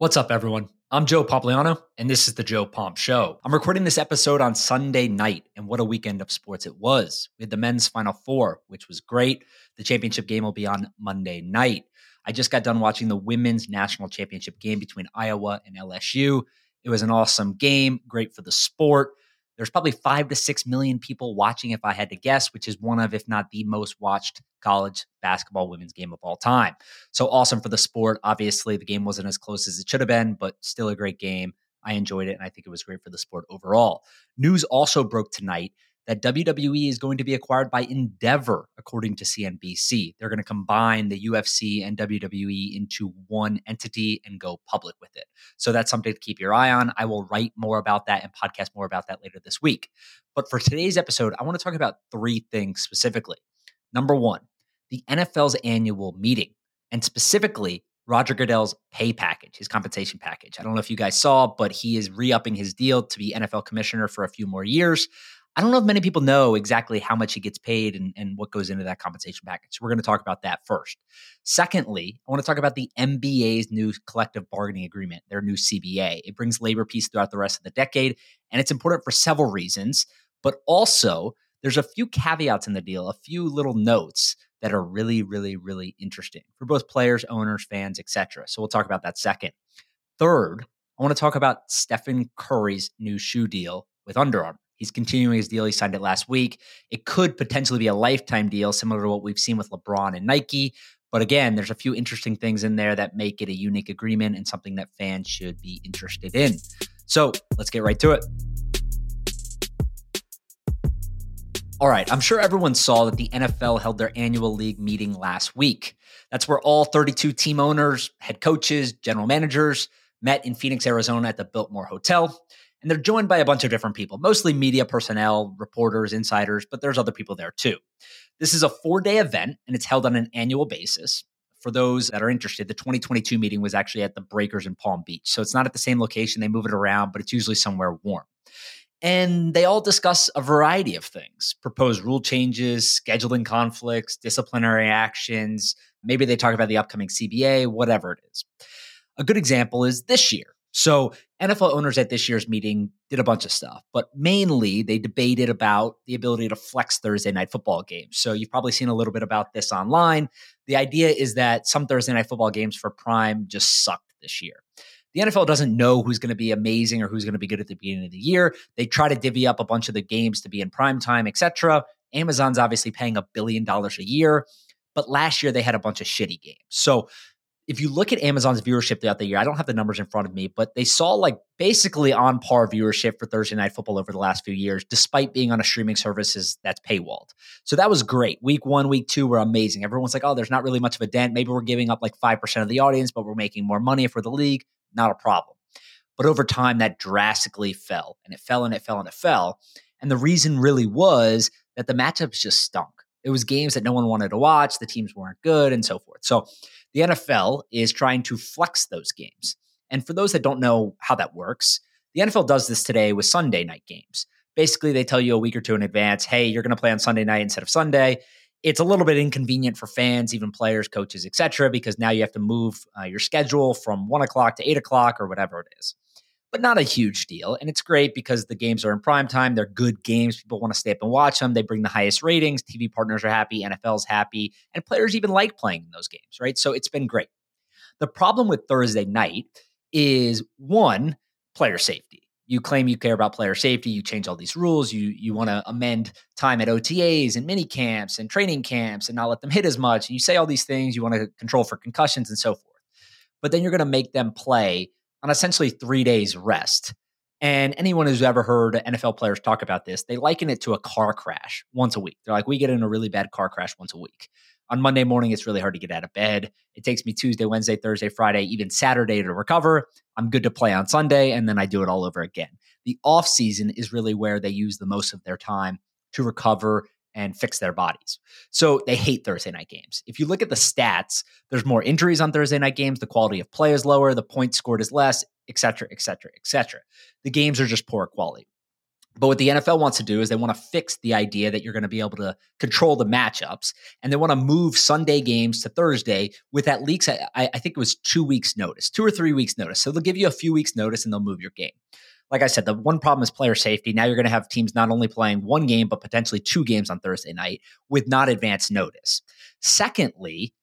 What's up, everyone? I'm Joe Pompliano, and this is the Joe Pomp Show. I'm recording this episode on Sunday night, and what a weekend of sports it was. We had the men's Final Four, which was great. The championship game will be on Monday night. I just got done watching the women's national championship game between Iowa and LSU. It was an awesome game, great for the sport. There's probably five to six million people watching, if I had to guess, which is one of, if not the most watched college basketball women's game of all time. So awesome for the sport. Obviously, the game wasn't as close as it should have been, but still a great game. I enjoyed it, and I think it was great for the sport overall. News also broke tonight that WWE is going to be acquired by Endeavor, according to CNBC. They're going to combine the UFC and WWE into one entity and go public with it. So that's something to keep your eye on. I will write more about that and podcast more about that later this week. But for today's episode, I want to talk about three things specifically. Number one, the NFL's annual meeting, and specifically Roger Goodell's pay package, his compensation package. I don't know if you guys saw, but he is re upping his deal to be NFL commissioner for a few more years. I don't know if many people know exactly how much he gets paid and, and what goes into that compensation package. So we're going to talk about that first. Secondly, I want to talk about the NBA's new collective bargaining agreement, their new CBA. It brings labor peace throughout the rest of the decade, and it's important for several reasons. But also, there's a few caveats in the deal, a few little notes that are really, really, really interesting for both players, owners, fans, etc. So we'll talk about that second. Third, I want to talk about Stephen Curry's new shoe deal with Under Armour. He's continuing his deal. He signed it last week. It could potentially be a lifetime deal, similar to what we've seen with LeBron and Nike. But again, there's a few interesting things in there that make it a unique agreement and something that fans should be interested in. So let's get right to it. All right, I'm sure everyone saw that the NFL held their annual league meeting last week. That's where all 32 team owners, head coaches, general managers met in Phoenix, Arizona at the Biltmore Hotel. And they're joined by a bunch of different people, mostly media personnel, reporters, insiders, but there's other people there too. This is a four day event and it's held on an annual basis. For those that are interested, the 2022 meeting was actually at the Breakers in Palm Beach. So it's not at the same location. They move it around, but it's usually somewhere warm. And they all discuss a variety of things proposed rule changes, scheduling conflicts, disciplinary actions. Maybe they talk about the upcoming CBA, whatever it is. A good example is this year. So, NFL owners at this year's meeting did a bunch of stuff, but mainly they debated about the ability to flex Thursday night football games. So, you've probably seen a little bit about this online. The idea is that some Thursday night football games for prime just sucked this year. The NFL doesn't know who's going to be amazing or who's going to be good at the beginning of the year. They try to divvy up a bunch of the games to be in prime time, etc. Amazon's obviously paying a billion dollars a year, but last year they had a bunch of shitty games. So if you look at Amazon's viewership throughout the year, I don't have the numbers in front of me, but they saw like basically on par viewership for Thursday night football over the last few years, despite being on a streaming services that's paywalled. So that was great. Week one, week two were amazing. Everyone's like, oh, there's not really much of a dent. Maybe we're giving up like 5% of the audience, but we're making more money for the league. Not a problem. But over time, that drastically fell and it fell and it fell and it fell. And the reason really was that the matchups just stunk. It was games that no one wanted to watch, the teams weren't good, and so forth. So the NFL is trying to flex those games. And for those that don't know how that works, the NFL does this today with Sunday night games. Basically, they tell you a week or two in advance, hey, you're going to play on Sunday night instead of Sunday. It's a little bit inconvenient for fans, even players, coaches, etc., because now you have to move uh, your schedule from one o'clock to eight o'clock or whatever it is but not a huge deal. And it's great because the games are in prime time. They're good games. People want to stay up and watch them. They bring the highest ratings. TV partners are happy. NFL's happy. And players even like playing in those games, right? So it's been great. The problem with Thursday night is one, player safety. You claim you care about player safety. You change all these rules. You you want to amend time at OTAs and mini camps and training camps and not let them hit as much. And you say all these things. You want to control for concussions and so forth. But then you're going to make them play on essentially three days rest. And anyone who's ever heard NFL players talk about this, they liken it to a car crash once a week. They're like, we get in a really bad car crash once a week. On Monday morning, it's really hard to get out of bed. It takes me Tuesday, Wednesday, Thursday, Friday, even Saturday to recover. I'm good to play on Sunday, and then I do it all over again. The off season is really where they use the most of their time to recover and fix their bodies. So they hate Thursday night games. If you look at the stats, there's more injuries on Thursday night games, the quality of play is lower, the points scored is less, etc., etc., etc. The games are just poor quality. But what the NFL wants to do is they want to fix the idea that you're going to be able to control the matchups, and they want to move Sunday games to Thursday with at least I, I think it was two weeks notice, two or three weeks notice. So they'll give you a few weeks notice and they'll move your game. Like I said, the one problem is player safety. Now you're going to have teams not only playing one game but potentially two games on Thursday night with not advance notice. Secondly,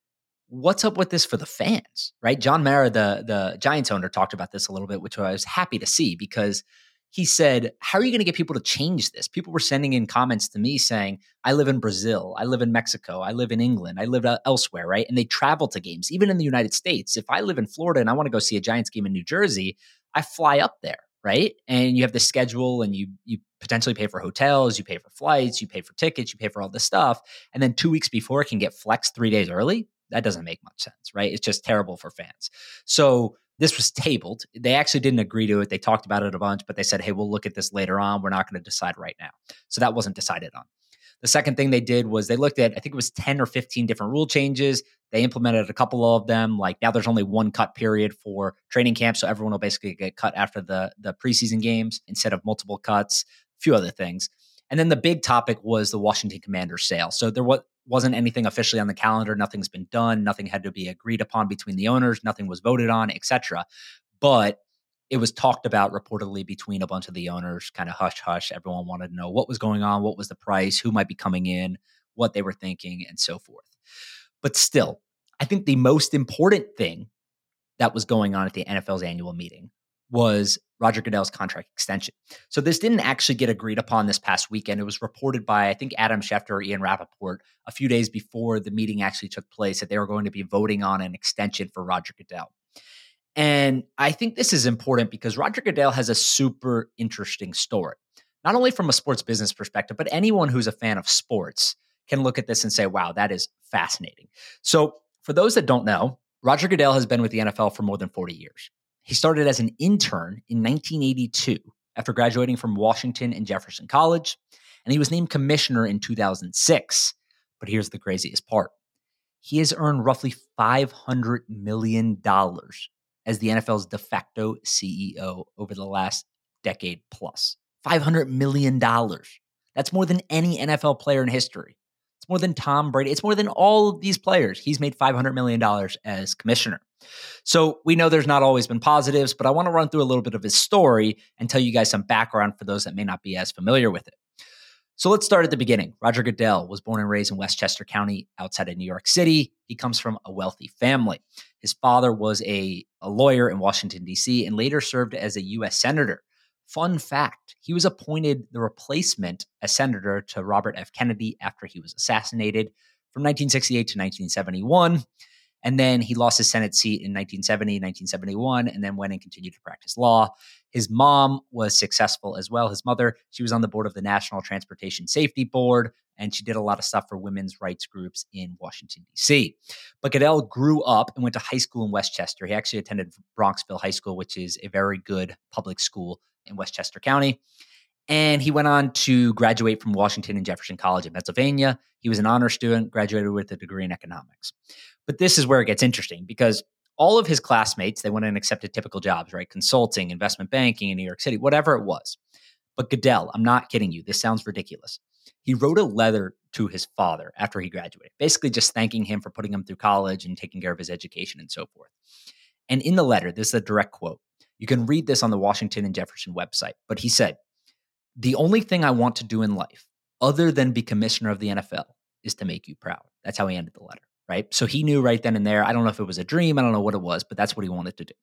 what's up with this for the fans, right? John Mara, the the Giants owner, talked about this a little bit, which I was happy to see because he said, How are you going to get people to change this? People were sending in comments to me saying, I live in Brazil, I live in Mexico, I live in England, I live uh, elsewhere, right? And they travel to games, even in the United States. If I live in Florida and I want to go see a Giants game in New Jersey, I fly up there, right? And you have the schedule and you you potentially pay for hotels, you pay for flights, you pay for tickets, you pay for all this stuff. And then two weeks before it can get flexed three days early. That doesn't make much sense, right? It's just terrible for fans. So this was tabled. They actually didn't agree to it. They talked about it a bunch, but they said, hey, we'll look at this later on. We're not going to decide right now. So that wasn't decided on. The second thing they did was they looked at, I think it was 10 or 15 different rule changes. They implemented a couple of them. Like now there's only one cut period for training camp. So everyone will basically get cut after the, the preseason games instead of multiple cuts, a few other things. And then the big topic was the Washington Commanders sale. So there was, wasn't anything officially on the calendar. Nothing's been done. Nothing had to be agreed upon between the owners. Nothing was voted on, etc. But it was talked about reportedly between a bunch of the owners, kind of hush hush. Everyone wanted to know what was going on, what was the price, who might be coming in, what they were thinking, and so forth. But still, I think the most important thing that was going on at the NFL's annual meeting was Roger Goodell's contract extension. So this didn't actually get agreed upon this past weekend. It was reported by, I think, Adam Schefter or Ian Rapoport a few days before the meeting actually took place that they were going to be voting on an extension for Roger Goodell. And I think this is important because Roger Goodell has a super interesting story, not only from a sports business perspective, but anyone who's a fan of sports can look at this and say, wow, that is fascinating. So for those that don't know, Roger Goodell has been with the NFL for more than 40 years. He started as an intern in 1982 after graduating from Washington and Jefferson College, and he was named commissioner in 2006. But here's the craziest part he has earned roughly $500 million as the NFL's de facto CEO over the last decade plus. $500 million. That's more than any NFL player in history. It's more than Tom Brady. It's more than all of these players. He's made $500 million as commissioner. So we know there's not always been positives, but I want to run through a little bit of his story and tell you guys some background for those that may not be as familiar with it. So let's start at the beginning. Roger Goodell was born and raised in Westchester County outside of New York City. He comes from a wealthy family. His father was a, a lawyer in Washington, D.C., and later served as a U.S. Senator. Fun fact he was appointed the replacement as senator to Robert F. Kennedy after he was assassinated from 1968 to 1971. And then he lost his Senate seat in 1970, 1971, and then went and continued to practice law. His mom was successful as well. His mother, she was on the board of the National Transportation Safety Board, and she did a lot of stuff for women's rights groups in Washington, D.C. But Goodell grew up and went to high school in Westchester. He actually attended Bronxville High School, which is a very good public school in Westchester County. And he went on to graduate from Washington and Jefferson College in Pennsylvania. He was an honor student, graduated with a degree in economics. But this is where it gets interesting because all of his classmates, they went and accepted typical jobs, right? Consulting, investment banking in New York City, whatever it was. But Goodell, I'm not kidding you. This sounds ridiculous. He wrote a letter to his father after he graduated, basically just thanking him for putting him through college and taking care of his education and so forth. And in the letter, this is a direct quote. You can read this on the Washington and Jefferson website. But he said, The only thing I want to do in life, other than be commissioner of the NFL, is to make you proud. That's how he ended the letter, right? So he knew right then and there. I don't know if it was a dream, I don't know what it was, but that's what he wanted to do.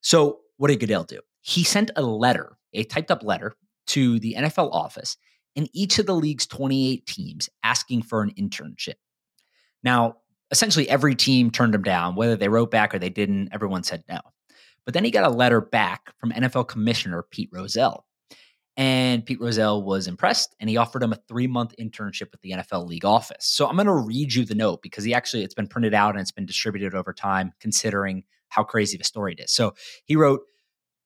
So what did Goodell do? He sent a letter, a typed up letter to the NFL office in each of the league's 28 teams asking for an internship. Now, essentially every team turned him down, whether they wrote back or they didn't, everyone said no. But then he got a letter back from NFL Commissioner Pete Rozelle. And Pete Rozelle was impressed and he offered him a three month internship with the NFL League office. So I'm going to read you the note because he actually, it's been printed out and it's been distributed over time, considering how crazy the story is. So he wrote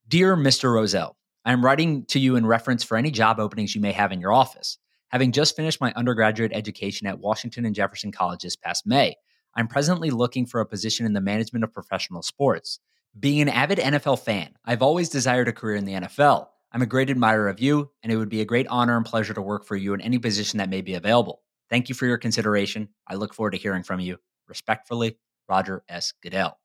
Dear Mr. Rozelle, I am writing to you in reference for any job openings you may have in your office. Having just finished my undergraduate education at Washington and Jefferson College this past May, I'm presently looking for a position in the management of professional sports. Being an avid NFL fan, I've always desired a career in the NFL. I'm a great admirer of you, and it would be a great honor and pleasure to work for you in any position that may be available. Thank you for your consideration. I look forward to hearing from you. Respectfully, Roger S. Goodell.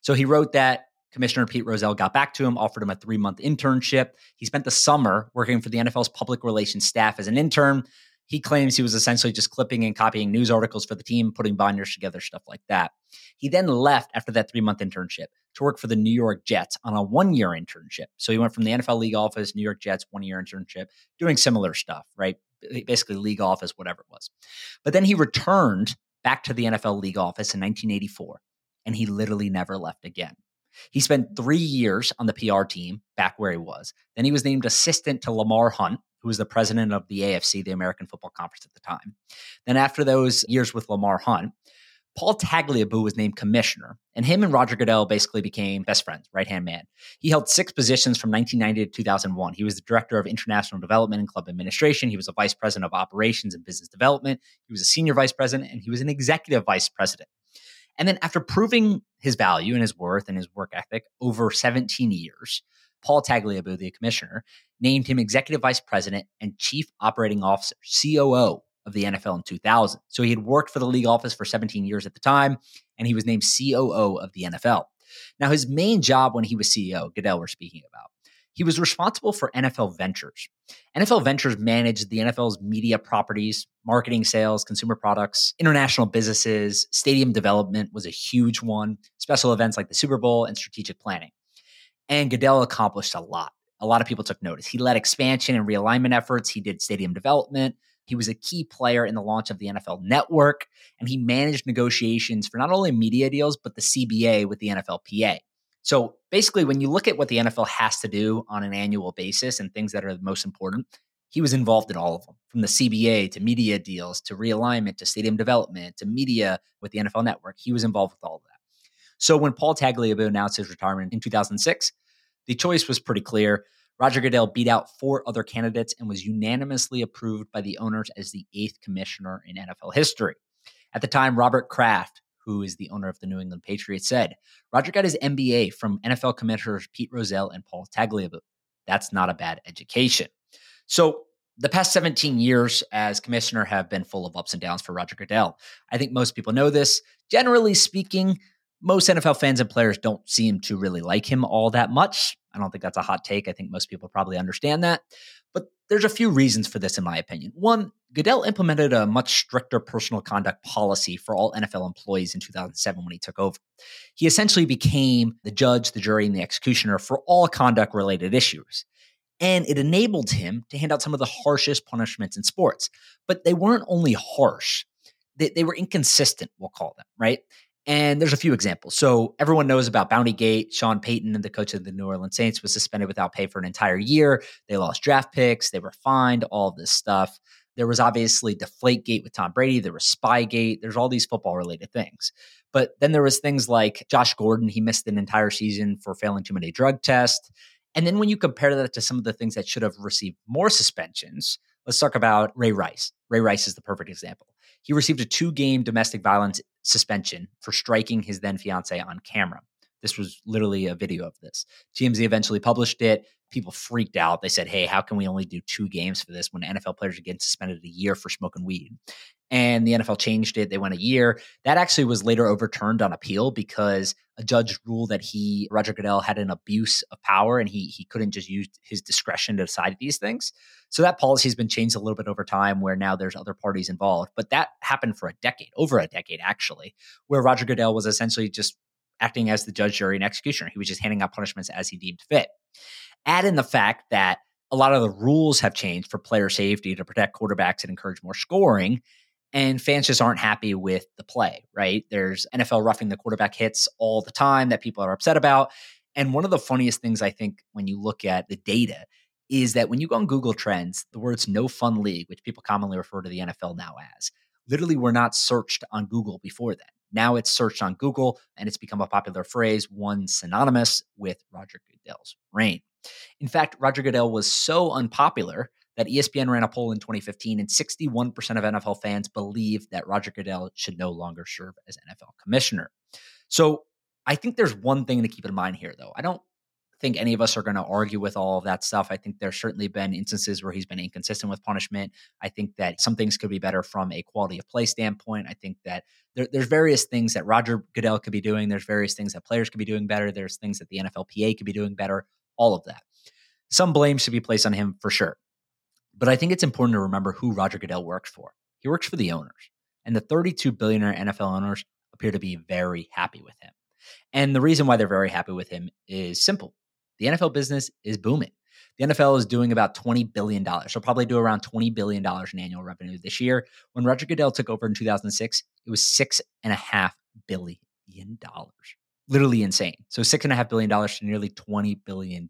So he wrote that Commissioner Pete Rozelle got back to him, offered him a three month internship. He spent the summer working for the NFL's public relations staff as an intern. He claims he was essentially just clipping and copying news articles for the team, putting binders together, stuff like that. He then left after that three month internship to work for the New York Jets on a one year internship. So he went from the NFL league office, New York Jets, one year internship, doing similar stuff, right? Basically, league office, whatever it was. But then he returned back to the NFL league office in 1984, and he literally never left again. He spent three years on the PR team back where he was. Then he was named assistant to Lamar Hunt, who was the president of the AFC, the American Football Conference at the time. Then, after those years with Lamar Hunt, Paul Tagliabue was named commissioner, and him and Roger Goodell basically became best friends, right hand man. He held six positions from 1990 to 2001. He was the director of international development and club administration. He was a vice president of operations and business development. He was a senior vice president, and he was an executive vice president. And then, after proving his value and his worth and his work ethic over 17 years, Paul Tagliabue, the commissioner, named him executive vice president and chief operating officer, COO of the NFL in 2000. So he had worked for the league office for 17 years at the time, and he was named COO of the NFL. Now, his main job when he was CEO, Goodell, we're speaking about, he was responsible for NFL Ventures. NFL Ventures managed the NFL's media properties, marketing, sales, consumer products, international businesses, stadium development was a huge one, special events like the Super Bowl, and strategic planning. And Goodell accomplished a lot. A lot of people took notice. He led expansion and realignment efforts, he did stadium development. He was a key player in the launch of the NFL network, and he managed negotiations for not only media deals, but the CBA with the NFLPA. So basically, when you look at what the NFL has to do on an annual basis and things that are the most important, he was involved in all of them from the CBA to media deals to realignment to stadium development to media with the NFL network. He was involved with all of that. So when Paul Tagliabue announced his retirement in 2006, the choice was pretty clear. Roger Goodell beat out four other candidates and was unanimously approved by the owners as the eighth commissioner in NFL history. At the time, Robert Kraft, who is the owner of the New England Patriots, said Roger got his MBA from NFL commissioners Pete Rozelle and Paul Tagliabue. That's not a bad education. So the past 17 years as commissioner have been full of ups and downs for Roger Goodell. I think most people know this. Generally speaking, most NFL fans and players don't seem to really like him all that much. I don't think that's a hot take. I think most people probably understand that. But there's a few reasons for this, in my opinion. One, Goodell implemented a much stricter personal conduct policy for all NFL employees in 2007 when he took over. He essentially became the judge, the jury, and the executioner for all conduct related issues. And it enabled him to hand out some of the harshest punishments in sports. But they weren't only harsh, they, they were inconsistent, we'll call them, right? And there's a few examples. So everyone knows about Bounty Gate. Sean Payton, the coach of the New Orleans Saints, was suspended without pay for an entire year. They lost draft picks. They were fined. All this stuff. There was obviously Deflate Gate with Tom Brady. There was Spy Gate. There's all these football related things. But then there was things like Josh Gordon. He missed an entire season for failing too many drug tests. And then when you compare that to some of the things that should have received more suspensions, let's talk about Ray Rice. Ray Rice is the perfect example. He received a two game domestic violence suspension for striking his then fiance on camera. This was literally a video of this. TMZ eventually published it. People freaked out. They said, Hey, how can we only do two games for this when NFL players are getting suspended a year for smoking weed? And the NFL changed it. They went a year. That actually was later overturned on appeal because a judge ruled that he, Roger Goodell, had an abuse of power and he he couldn't just use his discretion to decide these things. So that policy has been changed a little bit over time where now there's other parties involved. But that happened for a decade, over a decade actually, where Roger Goodell was essentially just acting as the judge, jury, and executioner. He was just handing out punishments as he deemed fit. Add in the fact that a lot of the rules have changed for player safety to protect quarterbacks and encourage more scoring. And fans just aren't happy with the play, right? There's NFL roughing the quarterback hits all the time that people are upset about. And one of the funniest things I think when you look at the data is that when you go on Google Trends, the words no fun league, which people commonly refer to the NFL now as, literally were not searched on Google before then. Now it's searched on Google and it's become a popular phrase, one synonymous with Roger Goodell's reign. In fact, Roger Goodell was so unpopular that ESPN ran a poll in 2015 and 61% of NFL fans believe that Roger Goodell should no longer serve as NFL commissioner. So I think there's one thing to keep in mind here, though. I don't think any of us are going to argue with all of that stuff. I think there's certainly been instances where he's been inconsistent with punishment. I think that some things could be better from a quality of play standpoint. I think that there, there's various things that Roger Goodell could be doing. There's various things that players could be doing better. There's things that the NFLPA could be doing better. All of that. Some blame should be placed on him for sure. But I think it's important to remember who Roger Goodell works for. He works for the owners, and the 32 billionaire NFL owners appear to be very happy with him. And the reason why they're very happy with him is simple the NFL business is booming. The NFL is doing about $20 billion. So probably do around $20 billion in annual revenue this year. When Roger Goodell took over in 2006, it was $6.5 billion. Literally insane. So $6.5 billion to nearly $20 billion.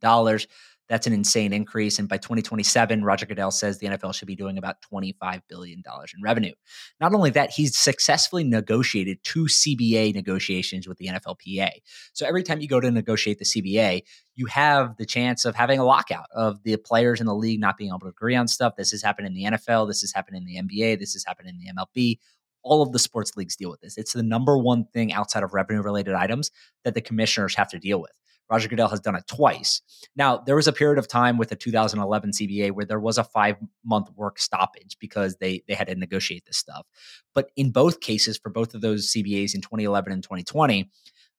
That's an insane increase. And by 2027, Roger Goodell says the NFL should be doing about $25 billion in revenue. Not only that, he's successfully negotiated two CBA negotiations with the NFLPA. So every time you go to negotiate the CBA, you have the chance of having a lockout of the players in the league not being able to agree on stuff. This has happened in the NFL. This has happened in the NBA. This has happened in the MLB all of the sports leagues deal with this. It's the number one thing outside of revenue related items that the commissioners have to deal with. Roger Goodell has done it twice. Now, there was a period of time with the 2011 CBA where there was a five month work stoppage because they they had to negotiate this stuff. But in both cases, for both of those CBAs in 2011 and 2020,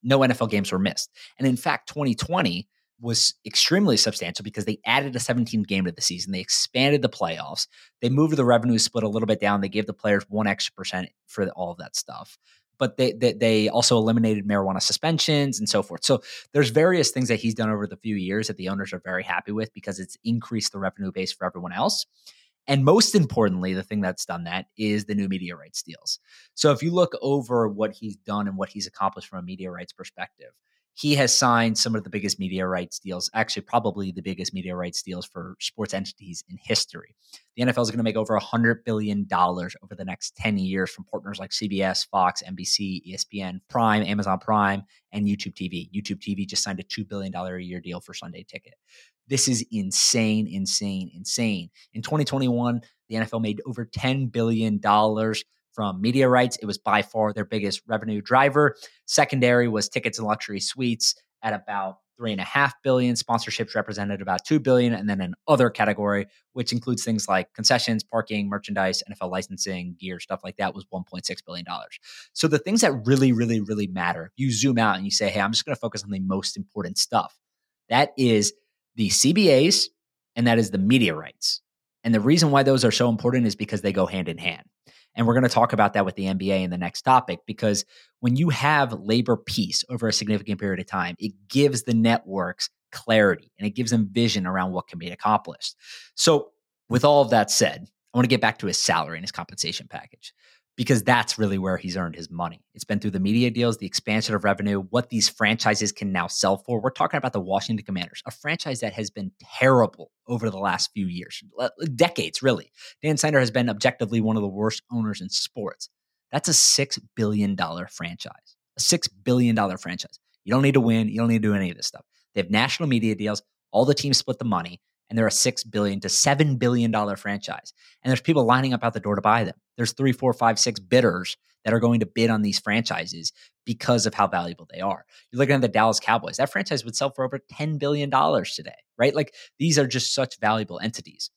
no NFL games were missed. And in fact, 2020 was extremely substantial because they added a 17th game to the season. They expanded the playoffs. They moved the revenue split a little bit down. They gave the players one extra percent for all of that stuff but they, they, they also eliminated marijuana suspensions and so forth. So there's various things that he's done over the few years that the owners are very happy with because it's increased the revenue base for everyone else. And most importantly, the thing that's done that is the new media rights deals. So if you look over what he's done and what he's accomplished from a media rights perspective, he has signed some of the biggest media rights deals, actually, probably the biggest media rights deals for sports entities in history. The NFL is going to make over $100 billion over the next 10 years from partners like CBS, Fox, NBC, ESPN, Prime, Amazon Prime, and YouTube TV. YouTube TV just signed a $2 billion a year deal for Sunday Ticket. This is insane, insane, insane. In 2021, the NFL made over $10 billion from media rights. It was by far their biggest revenue driver. Secondary was tickets and luxury suites at about three and a half billion. Sponsorships represented about two billion, and then an other category, which includes things like concessions, parking, merchandise, NFL licensing, gear, stuff like that, was 1.6 billion dollars. So the things that really, really, really matter, you zoom out and you say, "Hey, I'm just going to focus on the most important stuff." That is the CBAs, and that is the media rights. And the reason why those are so important is because they go hand in hand. And we're going to talk about that with the NBA in the next topic because when you have labor peace over a significant period of time, it gives the networks clarity and it gives them vision around what can be accomplished. So, with all of that said, I want to get back to his salary and his compensation package because that's really where he's earned his money. It's been through the media deals, the expansion of revenue, what these franchises can now sell for. We're talking about the Washington Commanders, a franchise that has been terrible over the last few years, decades, really. Dan Snyder has been objectively one of the worst owners in sports. That's a $6 billion franchise, a $6 billion franchise. You don't need to win. You don't need to do any of this stuff. They have national media deals. All the teams split the money and they're a 6 billion to seven billion dollar franchise. And there's people lining up out the door to buy them. There's three, four, five, six bidders that are going to bid on these franchises because of how valuable they are. You're looking at the Dallas Cowboys. That franchise would sell for over $10 billion today, right? Like these are just such valuable entities.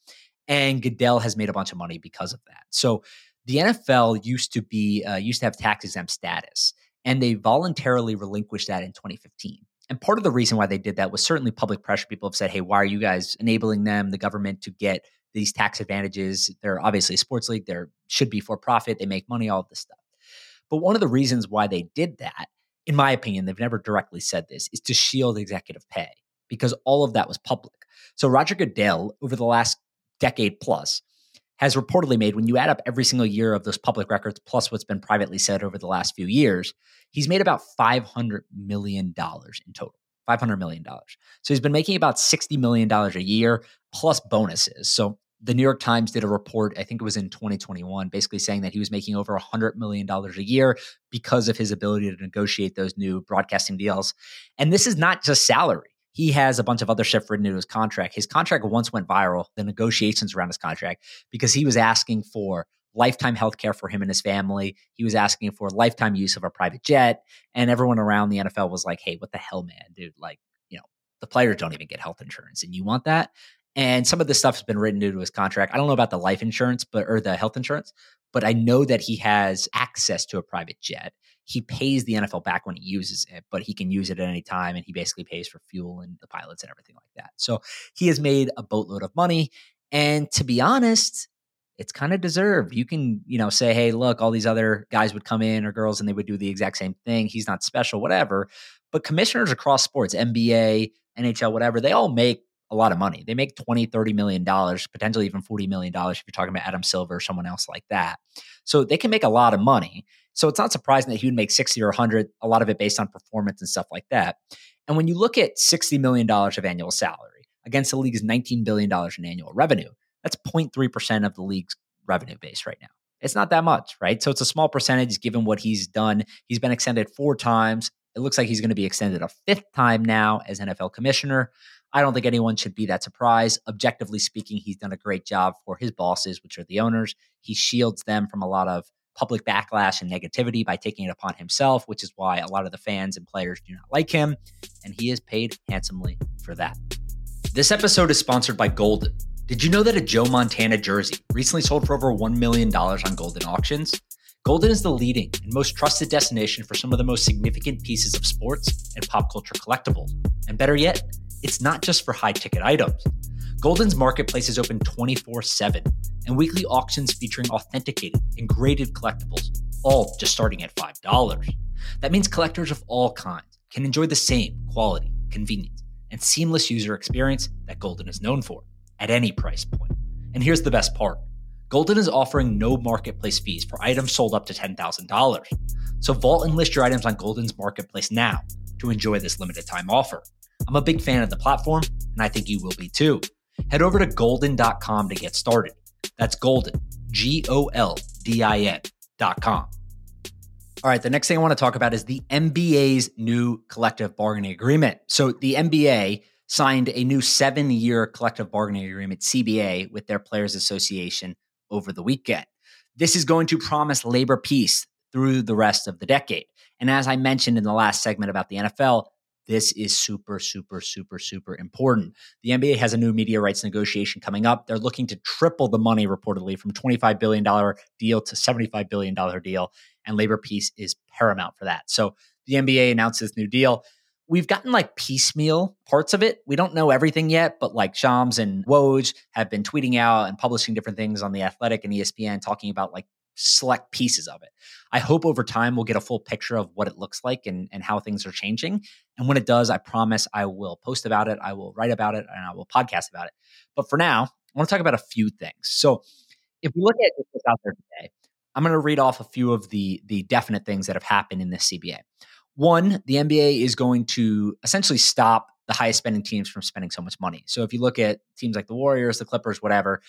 And Goodell has made a bunch of money because of that. So the NFL used to be uh, used to have tax exempt status, and they voluntarily relinquished that in 2015. And part of the reason why they did that was certainly public pressure. People have said, hey, why are you guys enabling them, the government, to get these tax advantages? They're obviously a sports league, they should be for profit, they make money, all of this stuff. But one of the reasons why they did that, in my opinion, they've never directly said this, is to shield executive pay because all of that was public. So Roger Goodell, over the last decade plus, has reportedly made, when you add up every single year of those public records plus what's been privately said over the last few years, he's made about $500 million in total. $500 million. So he's been making about $60 million a year plus bonuses. So the New York Times did a report, I think it was in 2021, basically saying that he was making over $100 million a year because of his ability to negotiate those new broadcasting deals. And this is not just salary he has a bunch of other stuff written into his contract. His contract once went viral, the negotiations around his contract, because he was asking for lifetime health care for him and his family. He was asking for lifetime use of a private jet. And everyone around the NFL was like, hey, what the hell, man, dude? Like, you know, The players don't even get health insurance, and you want that. And some of this stuff has been written into his contract. I don't know about the life insurance, but or the health insurance, but I know that he has access to a private jet. He pays the NFL back when he uses it, but he can use it at any time, and he basically pays for fuel and the pilots and everything like that. So he has made a boatload of money. And to be honest, it's kind of deserved. You can, you know, say, hey, look, all these other guys would come in or girls and they would do the exact same thing. He's not special, whatever. But commissioners across sports, NBA, NHL, whatever, they all make a lot of money. They make 20, 30 million dollars, potentially even 40 million dollars if you're talking about Adam Silver or someone else like that. So they can make a lot of money. So it's not surprising that he would make 60 or 100, a lot of it based on performance and stuff like that. And when you look at $60 million of annual salary against the league's $19 billion in annual revenue, that's 0.3% of the league's revenue base right now. It's not that much, right? So it's a small percentage given what he's done. He's been extended four times. It looks like he's going to be extended a fifth time now as NFL commissioner. I don't think anyone should be that surprised. Objectively speaking, he's done a great job for his bosses, which are the owners. He shields them from a lot of public backlash and negativity by taking it upon himself, which is why a lot of the fans and players do not like him. And he is paid handsomely for that. This episode is sponsored by Goldin. Did you know that a Joe Montana jersey recently sold for over $1 million on Goldin Auctions? Goldin is the leading and most trusted destination for some of the most significant pieces of sports and pop culture collectibles. And better yet, it's not just for high ticket items. Goldin's marketplace is open 24 7 and weekly auctions featuring authenticated and graded collectibles, all just starting at $5. That means collectors of all kinds can enjoy the same quality, convenience, and seamless user experience that Goldin is known for at any price point. And here's the best part Goldin is offering no marketplace fees for items sold up to $10,000. So vault and list your items on Goldin's marketplace now to enjoy this limited time offer. I'm a big fan of the platform, and I think you will be too. Head over to goldin.com to get started. That's Goldin, G O L D I N.com. All right, the next thing I want to talk about is the NBA's new collective bargaining agreement. So, the NBA signed a new seven year collective bargaining agreement, CBA, with their Players Association over the weekend. This is going to promise labor peace through the rest of the decade. And as I mentioned in the last segment about the NFL, this is super, super, super, super important. The NBA has a new media rights negotiation coming up. They're looking to triple the money reportedly from $25 billion deal to $75 billion deal. And labor peace is paramount for that. So the NBA announced this new deal we've gotten like piecemeal parts of it. We don't know everything yet, but like Shams and Woj have been tweeting out and publishing different things on the Athletic and ESPN talking about like select pieces of it. I hope over time we'll get a full picture of what it looks like and, and how things are changing. And when it does, I promise I will post about it, I will write about it, and I will podcast about it. But for now, I want to talk about a few things. So if we look at what's out there today, I'm going to read off a few of the the definite things that have happened in this CBA. One, the NBA is going to essentially stop the highest spending teams from spending so much money. So if you look at teams like the Warriors, the Clippers, whatever,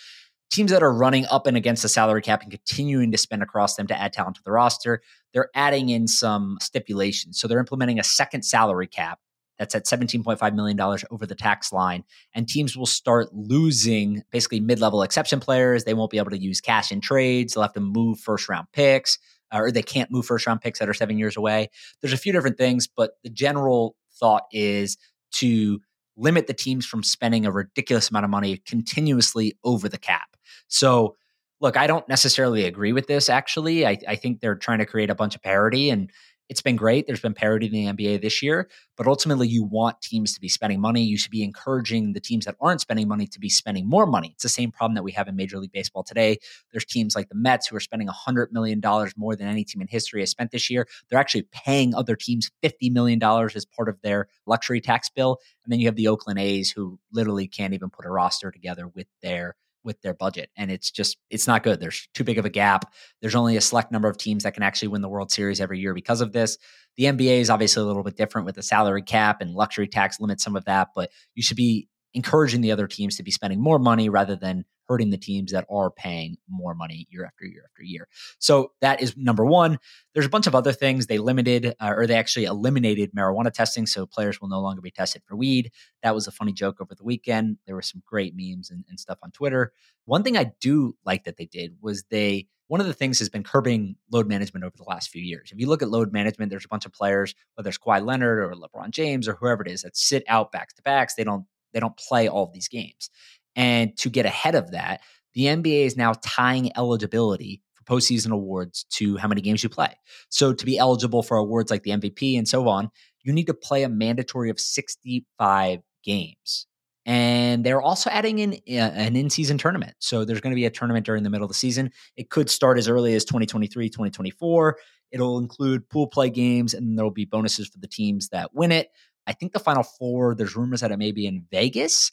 teams that are running up and against the salary cap and continuing to spend across them to add talent to the roster, they're adding in some stipulations. So they're implementing a second salary cap that's at $17.5 million over the tax line. And teams will start losing basically mid level exception players. They won't be able to use cash in trades. They'll have to move first round picks uh, or they can't move first round picks that are seven years away. There's a few different things, but the general thought is to limit the teams from spending a ridiculous amount of money continuously over the cap. So, look, I don't necessarily agree with this, actually. I, I think they're trying to create a bunch of parity. And it's been great. There's been parity in the NBA this year, but ultimately, you want teams to be spending money. You should be encouraging the teams that aren't spending money to be spending more money. It's the same problem that we have in Major League Baseball today. There's teams like the Mets who are spending $100 million more than any team in history has spent this year. They're actually paying other teams $50 million as part of their luxury tax bill. And then you have the Oakland A's who literally can't even put a roster together with their with their budget and it's just it's not good. There's too big of a gap. There's only a select number of teams that can actually win the world series every year because of this. The nba is obviously a little bit different with the salary cap and luxury tax limits some of that but you should be encouraging the other teams to be spending more money rather than hurting the teams that are paying more money year after year after year. So that is number one. There's a bunch of other things. They limited uh, or they actually eliminated marijuana testing, so players will no longer be tested for weed. That was a funny joke over the weekend. There were some great memes and, and stuff on Twitter. One thing I do like that they did was they one of the things has been curbing load management over the last few years. If you look at load management, there's a bunch of players, whether it's Kawhi Leonard or LeBron James or whoever it is, that sit out backs to backs. They don't they don't play all of these games. And to get ahead of that, the NBA is now tying eligibility for postseason awards to how many games you play. So to be eligible for awards like the MVP and so on, you need to play a mandatory of 65 games. And they're also adding in uh, an in season tournament. So there's going to be a tournament during the middle of the season. It could start as early as 2023, 2024. It'll include pool play games, and there will be bonuses for the teams that win it. I think the final four, there's rumors that it may be in Vegas,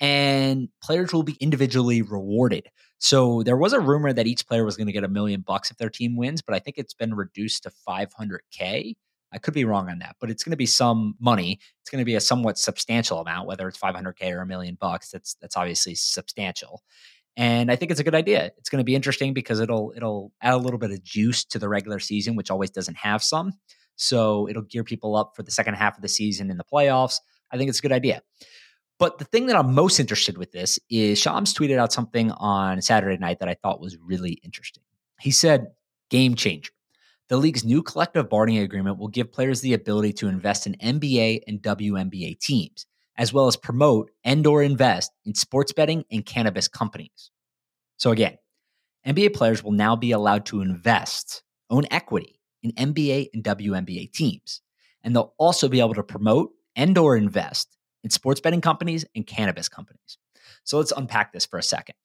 and players will be individually rewarded. So there was a rumor that each player was going to get a million bucks if their team wins, but I think it's been reduced to 500K. I could be wrong on that, but it's going to be some money. It's going to be a somewhat substantial amount, whether it's 500k or a million bucks. That's that's obviously substantial, and I think it's a good idea. It's going to be interesting because it'll it'll add a little bit of juice to the regular season, which always doesn't have some. So it'll gear people up for the second half of the season in the playoffs. I think it's a good idea. But the thing that I'm most interested with this is Shams tweeted out something on Saturday night that I thought was really interesting. He said, "Game changer." The league's new collective bargaining agreement will give players the ability to invest in NBA and WNBA teams, as well as promote and or invest in sports betting and cannabis companies. So again, NBA players will now be allowed to invest, own equity in NBA and WNBA teams, and they'll also be able to promote and or invest in sports betting companies and cannabis companies. So let's unpack this for a second.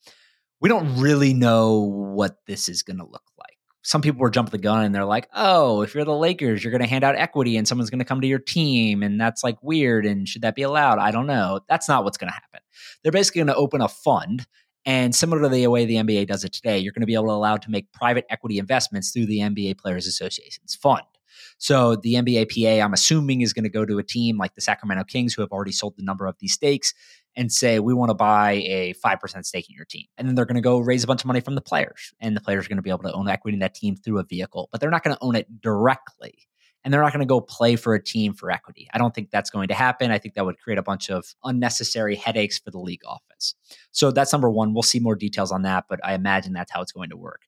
We don't really know what this is going to look like some people were jumping the gun and they're like, oh, if you're the Lakers, you're going to hand out equity and someone's going to come to your team. And that's like weird. And should that be allowed? I don't know. That's not what's going to happen. They're basically going to open a fund. And similar to the way the NBA does it today, you're going to be able to allow to make private equity investments through the NBA Players Association's fund. So the NBA PA, I'm assuming, is going to go to a team like the Sacramento Kings, who have already sold the number of these stakes, and say, we want to buy a 5% stake in your team. And then they're going to go raise a bunch of money from the players. And the players are going to be able to own equity in that team through a vehicle, but they're not going to own it directly. And they're not going to go play for a team for equity. I don't think that's going to happen. I think that would create a bunch of unnecessary headaches for the league office. So that's number one. We'll see more details on that, but I imagine that's how it's going to work.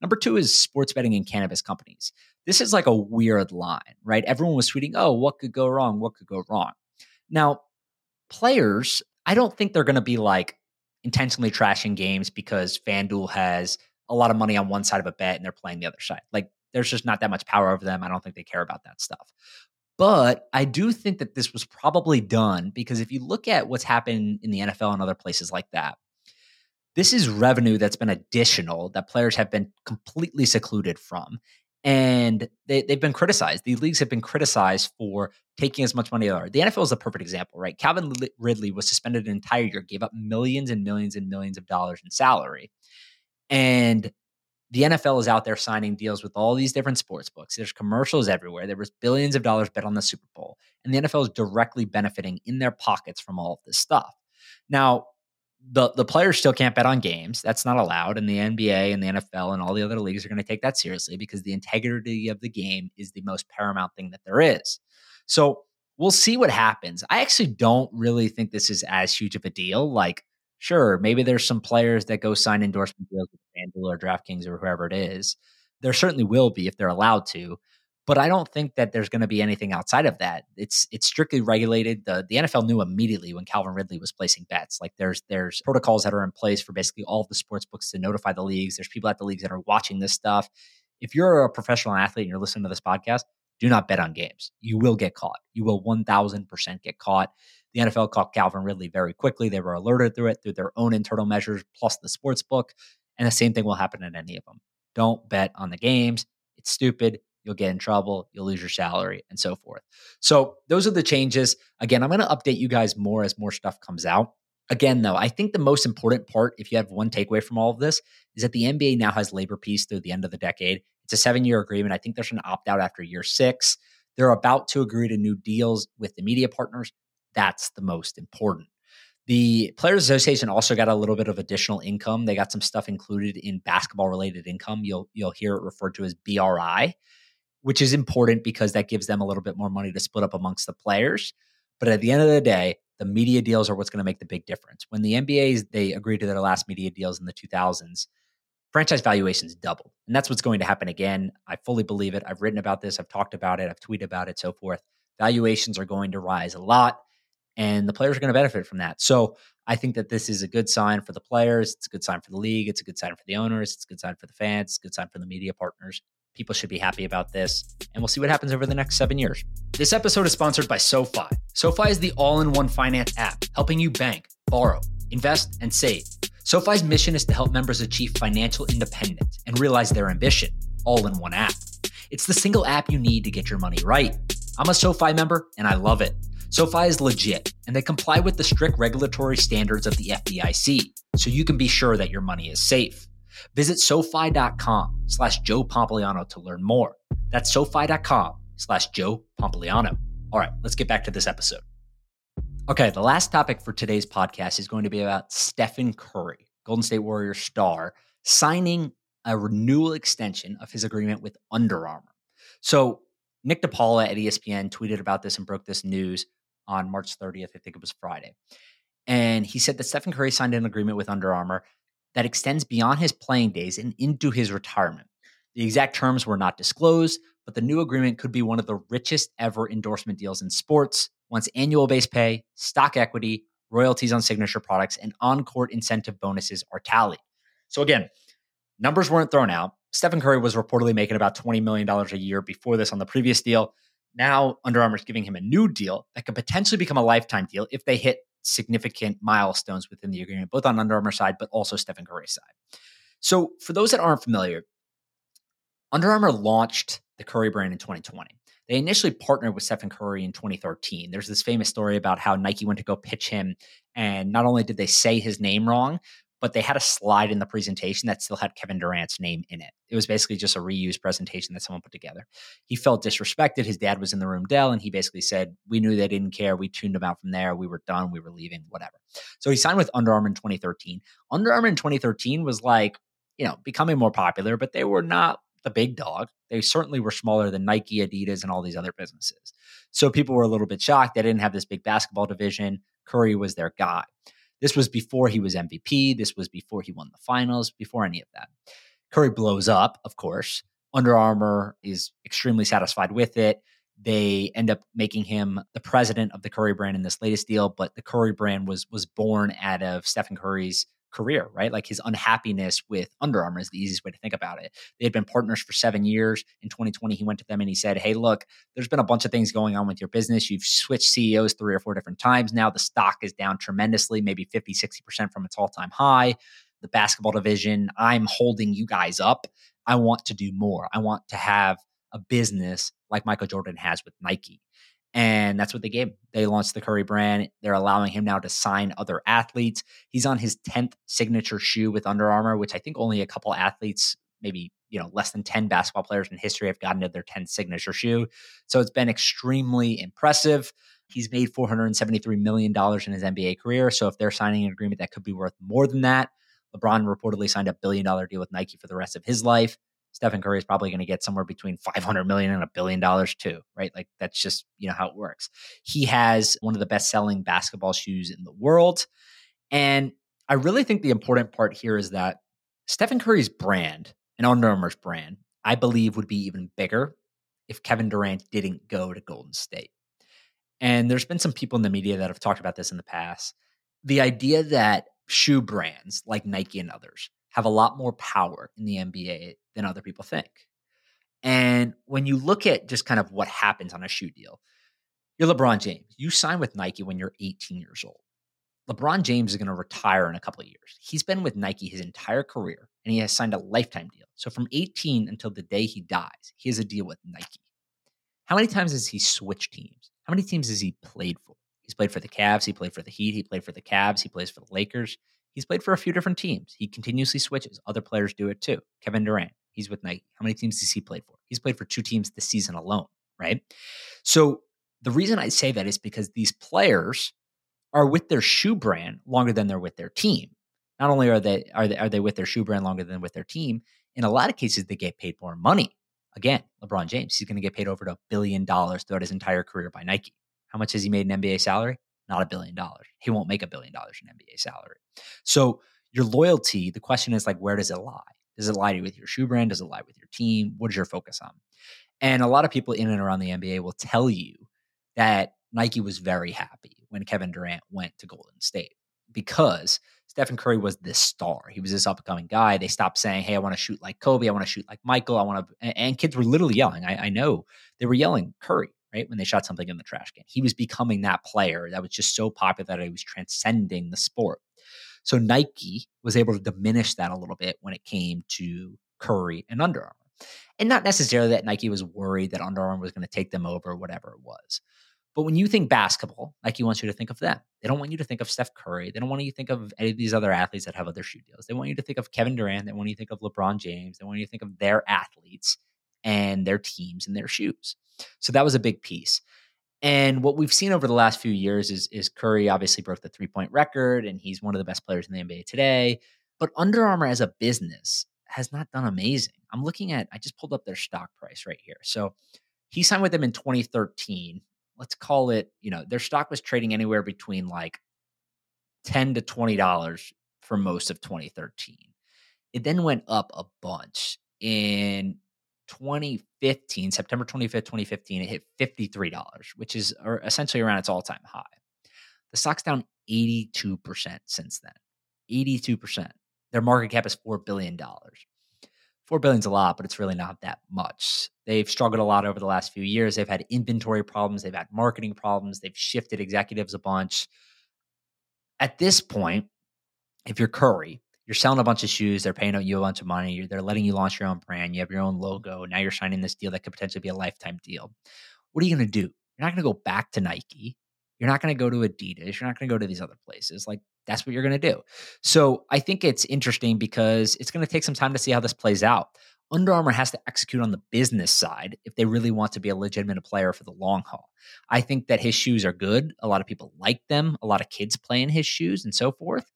Number two is sports betting and cannabis companies. This is like a weird line, right? Everyone was tweeting, oh, what could go wrong? What could go wrong? Now, players, I don't think they're going to be like intentionally trashing games because FanDuel has a lot of money on one side of a bet and they're playing the other side. Like, there's just not that much power over them. I don't think they care about that stuff. But I do think that this was probably done because if you look at what's happened in the NFL and other places like that, this is revenue that's been additional that players have been completely secluded from. And they, they've been criticized. The leagues have been criticized for taking as much money as they are. The NFL is a perfect example, right? Calvin Ridley was suspended an entire year, gave up millions and millions and millions of dollars in salary. And the NFL is out there signing deals with all these different sports books. There's commercials everywhere. There was billions of dollars bet on the Super Bowl, and the NFL is directly benefiting in their pockets from all of this stuff. Now, the the players still can't bet on games. That's not allowed. And the NBA and the NFL and all the other leagues are going to take that seriously because the integrity of the game is the most paramount thing that there is. So we'll see what happens. I actually don't really think this is as huge of a deal. Like, sure, maybe there's some players that go sign endorsement deals with FanDuel or DraftKings or whoever it is. There certainly will be if they're allowed to but I don't think that there's going to be anything outside of that. It's it's strictly regulated. The the NFL knew immediately when Calvin Ridley was placing bets. Like there's there's protocols that are in place for basically all of the sports books to notify the leagues. There's people at the leagues that are watching this stuff. If you're a professional athlete and you're listening to this podcast, do not bet on games. You will get caught. You will 1000% get caught. The NFL caught Calvin Ridley very quickly. They were alerted through it through their own internal measures plus the sports book. And the same thing will happen in any of them. Don't bet on the games. It's stupid you'll get in trouble, you'll lose your salary, and so forth. So, those are the changes. Again, I'm going to update you guys more as more stuff comes out. Again, though, I think the most important part, if you have one takeaway from all of this, is that the NBA now has labor peace through the end of the decade. It's a seven year agreement. I think there's an opt out after year six. They're about to agree to new deals with the media partners. That's the most important. The Players Association also got a little bit of additional income. They got some stuff included in basketball related income. You'll you'll hear it referred to as BRI, which is important because that gives them a little bit more money to split up amongst the players. But at the end of the day, the media deals are what's going to make the big difference. When the NBA's they agreed to their last media deals in the 2000s, franchise valuations doubled. And that's what's going to happen again. I fully believe it. I've written about this, I've talked about it, I've tweeted about it, so forth. Valuations are going to rise a lot, and the players are going to benefit from that. So I think that this is a good sign for the players. It's a good sign for the league. It's a good sign for the owners. It's a good sign for the fans. It's a good sign for the media partners. People should be happy about this, and we'll see what happens over the next seven years. This episode is sponsored by SoFi. SoFi is the all in one finance app helping you bank, borrow, invest, and save. SoFi's mission is to help members achieve financial independence and realize their ambition all in one app. It's the single app you need to get your money right. I'm a SoFi member and I love it. SoFi is legit and they comply with the strict regulatory standards of the FDIC, so you can be sure that your money is safe. Visit SoFi.com slash Joe Pompliano to learn more. That's SoFi.com slash Joe Pompliano. All right, let's get back to this episode. Okay, the last topic for today's podcast is going to be about Stephen Curry, Golden State Warrior star, signing a renewal extension of his agreement with Under Armour. So, Nick DePaula at ESPN tweeted about this and broke this news on March 30th. I think it was Friday. And he said that Stephen Curry signed an agreement with Under Armour that extends beyond his playing days and into his retirement. The exact terms were not disclosed, but the new agreement could be one of the richest ever endorsement deals in sports once annual base pay, stock equity, royalties on signature products, and on court incentive bonuses are tallied. So, again, numbers weren't thrown out. Stephen Curry was reportedly making about $20 million a year before this on the previous deal. Now, Under Armour is giving him a new deal that could potentially become a lifetime deal if they hit significant milestones within the agreement, both on Under Armour side, but also Stephen Curry's side. So, for those that aren't familiar, Under Armour launched the Curry brand in 2020. They initially partnered with Stephen Curry in 2013. There's this famous story about how Nike went to go pitch him, and not only did they say his name wrong, but they had a slide in the presentation that still had Kevin Durant's name in it. It was basically just a reused presentation that someone put together. He felt disrespected. His dad was in the room, Dell, and he basically said, We knew they didn't care. We tuned them out from there. We were done. We were leaving, whatever. So he signed with Under Armour in 2013. Under Armour in 2013 was like, you know, becoming more popular, but they were not the big dog. They certainly were smaller than Nike, Adidas, and all these other businesses. So people were a little bit shocked. They didn't have this big basketball division. Curry was their guy. This was before he was MVP. This was before he won the finals, before any of that. Curry blows up, of course. Under Armour is extremely satisfied with it. They end up making him the president of the Curry brand in this latest deal, but the Curry brand was was born out of Stephen Curry's career, right? Like his unhappiness with Under Armour is the easiest way to think about it. They had been partners for seven years. In 2020, he went to them and he said, Hey, look, there's been a bunch of things going on with your business. You've switched CEOs three or four different times now. The stock is down tremendously, maybe 50, 60% from its all time high. The basketball division, I'm holding you guys up. I want to do more. I want to have a business like Michael Jordan has with Nike. And that's what they gave him. They launched the Curry brand. They're allowing him now to sign other athletes. He's on his 10th signature shoe with Under Armour, which I think only a couple athletes, maybe you know less than 10 basketball players in history have gotten to their 10th signature shoe. So it's been extremely impressive. He's made $473 million in his NBA career. So if they're signing an agreement that could be worth more than that, LeBron reportedly signed a billion dollar deal with Nike for the rest of his life. Stephen Curry is probably going to get somewhere between 500 million and a billion dollars too, right? Like that's just, you know, how it works. He has one of the best selling basketball shoes in the world. And I really think the important part here is that Stephen Curry's brand and Under Armour's brand, I believe would be even bigger if Kevin Durant didn't go to Golden State. And there's been some people in the media that have talked about this in the past. The idea that shoe brands like Nike and others have a lot more power in the NBA than other people think. And when you look at just kind of what happens on a shoe deal, you're LeBron James. You sign with Nike when you're 18 years old. LeBron James is going to retire in a couple of years. He's been with Nike his entire career and he has signed a lifetime deal. So from 18 until the day he dies, he has a deal with Nike. How many times has he switched teams? How many teams has he played for? He's played for the Cavs, he played for the Heat, he played for the Cavs, he plays for the Lakers. He's played for a few different teams. He continuously switches. Other players do it too. Kevin Durant, He's with Nike. How many teams has he played for? He's played for two teams this season alone, right? So the reason I say that is because these players are with their shoe brand longer than they're with their team. Not only are they are they are they with their shoe brand longer than with their team, in a lot of cases they get paid more money. Again, LeBron James, he's going to get paid over a billion dollars throughout his entire career by Nike. How much has he made in NBA salary? Not a billion dollars. He won't make a billion dollars in NBA salary. So your loyalty, the question is like, where does it lie? Does it lie with your shoe brand? Does it lie with your team? What is your focus on? And a lot of people in and around the NBA will tell you that Nike was very happy when Kevin Durant went to Golden State because Stephen Curry was this star. He was this up and coming guy. They stopped saying, Hey, I want to shoot like Kobe. I want to shoot like Michael. I want to, and kids were literally yelling. I, I know they were yelling Curry, right? When they shot something in the trash can. He was becoming that player that was just so popular that he was transcending the sport. So Nike was able to diminish that a little bit when it came to Curry and Under Armour. And not necessarily that Nike was worried that Under Armour was going to take them over, whatever it was. But when you think basketball, Nike wants you to think of them. They don't want you to think of Steph Curry. They don't want you to think of any of these other athletes that have other shoe deals. They want you to think of Kevin Durant. They want you to think of LeBron James. They want you to think of their athletes and their teams and their shoes. So that was a big piece. And what we've seen over the last few years is, is Curry obviously broke the three point record, and he's one of the best players in the NBA today. But Under Armour as a business has not done amazing. I'm looking at, I just pulled up their stock price right here. So he signed with them in 2013. Let's call it, you know, their stock was trading anywhere between like 10 to $20 for most of 2013. It then went up a bunch. In 2015, September 25th, 2015, it hit $53, which is essentially around its all time high. The stock's down 82% since then. 82%. Their market cap is $4 billion. 4 billion's a lot, but it's really not that much. They've struggled a lot over the last few years. They've had inventory problems, they've had marketing problems, they've shifted executives a bunch. At this point, if you're Curry, you're selling a bunch of shoes, they're paying you a bunch of money, they're letting you launch your own brand, you have your own logo. Now you're signing this deal that could potentially be a lifetime deal. What are you going to do? You're not going to go back to Nike. You're not going to go to Adidas. You're not going to go to these other places. Like that's what you're going to do. So I think it's interesting because it's going to take some time to see how this plays out. Under Armour has to execute on the business side if they really want to be a legitimate player for the long haul. I think that his shoes are good. A lot of people like them. A lot of kids play in his shoes and so forth.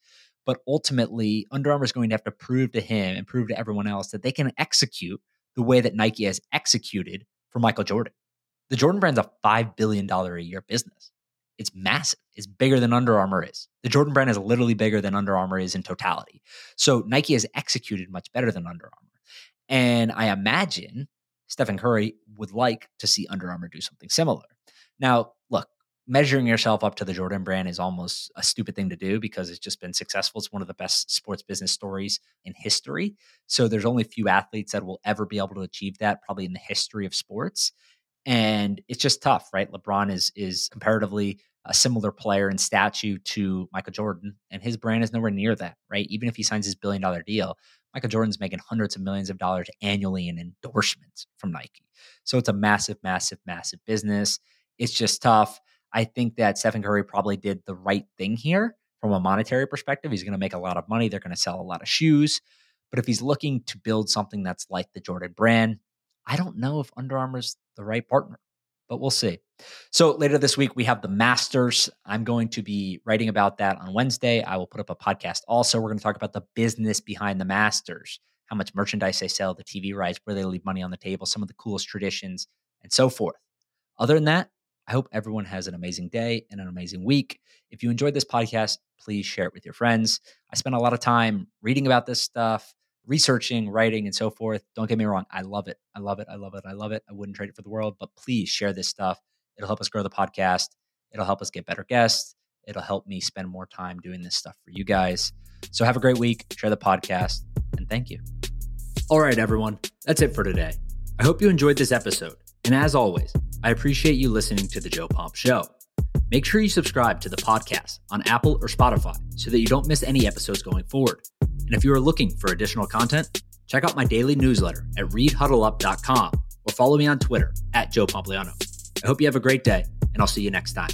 But ultimately, Under Armour is going to have to prove to him and prove to everyone else that they can execute the way that Nike has executed for Michael Jordan. The Jordan brand's a $5 billion a year business. It's massive. It's bigger than Under Armour is. The Jordan brand is literally bigger than Under Armour is in totality. So Nike has executed much better than Under Armour. And I imagine Stephen Curry would like to see Under Armour do something similar. Now, measuring yourself up to the Jordan brand is almost a stupid thing to do because it's just been successful. It's one of the best sports business stories in history. So there's only a few athletes that will ever be able to achieve that, probably in the history of sports. And it's just tough, right? LeBron is is comparatively a similar player in statue to Michael Jordan, and his brand is nowhere near that, right? Even if he signs his billion dollar deal, Michael Jordan's making hundreds of millions of dollars annually in endorsements from Nike. So it's a massive, massive, massive business. It's just tough. I think that Stephen Curry probably did the right thing here from a monetary perspective. He's going to make a lot of money. They're going to sell a lot of shoes. But if he's looking to build something that's like the Jordan brand, I don't know if Under Armour's the right partner, but we'll see. So later this week, we have the Masters. I'm going to be writing about that on Wednesday. I will put up a podcast also. We're going to talk about the business behind the Masters, how much merchandise they sell, the TV rights, where they leave money on the table, some of the coolest traditions, and so forth. Other than that, I hope everyone has an amazing day and an amazing week. If you enjoyed this podcast, please share it with your friends. I spent a lot of time reading about this stuff, researching, writing, and so forth. Don't get me wrong. I love it. I love it. I love it. I love it. I wouldn't trade it for the world, but please share this stuff. It'll help us grow the podcast. It'll help us get better guests. It'll help me spend more time doing this stuff for you guys. So have a great week. Share the podcast, and thank you. All right, everyone. That's it for today. I hope you enjoyed this episode. And as always, I appreciate you listening to The Joe Pomp Show. Make sure you subscribe to the podcast on Apple or Spotify so that you don't miss any episodes going forward. And if you are looking for additional content, check out my daily newsletter at readhuddleup.com or follow me on Twitter at Joe Pompliano. I hope you have a great day, and I'll see you next time.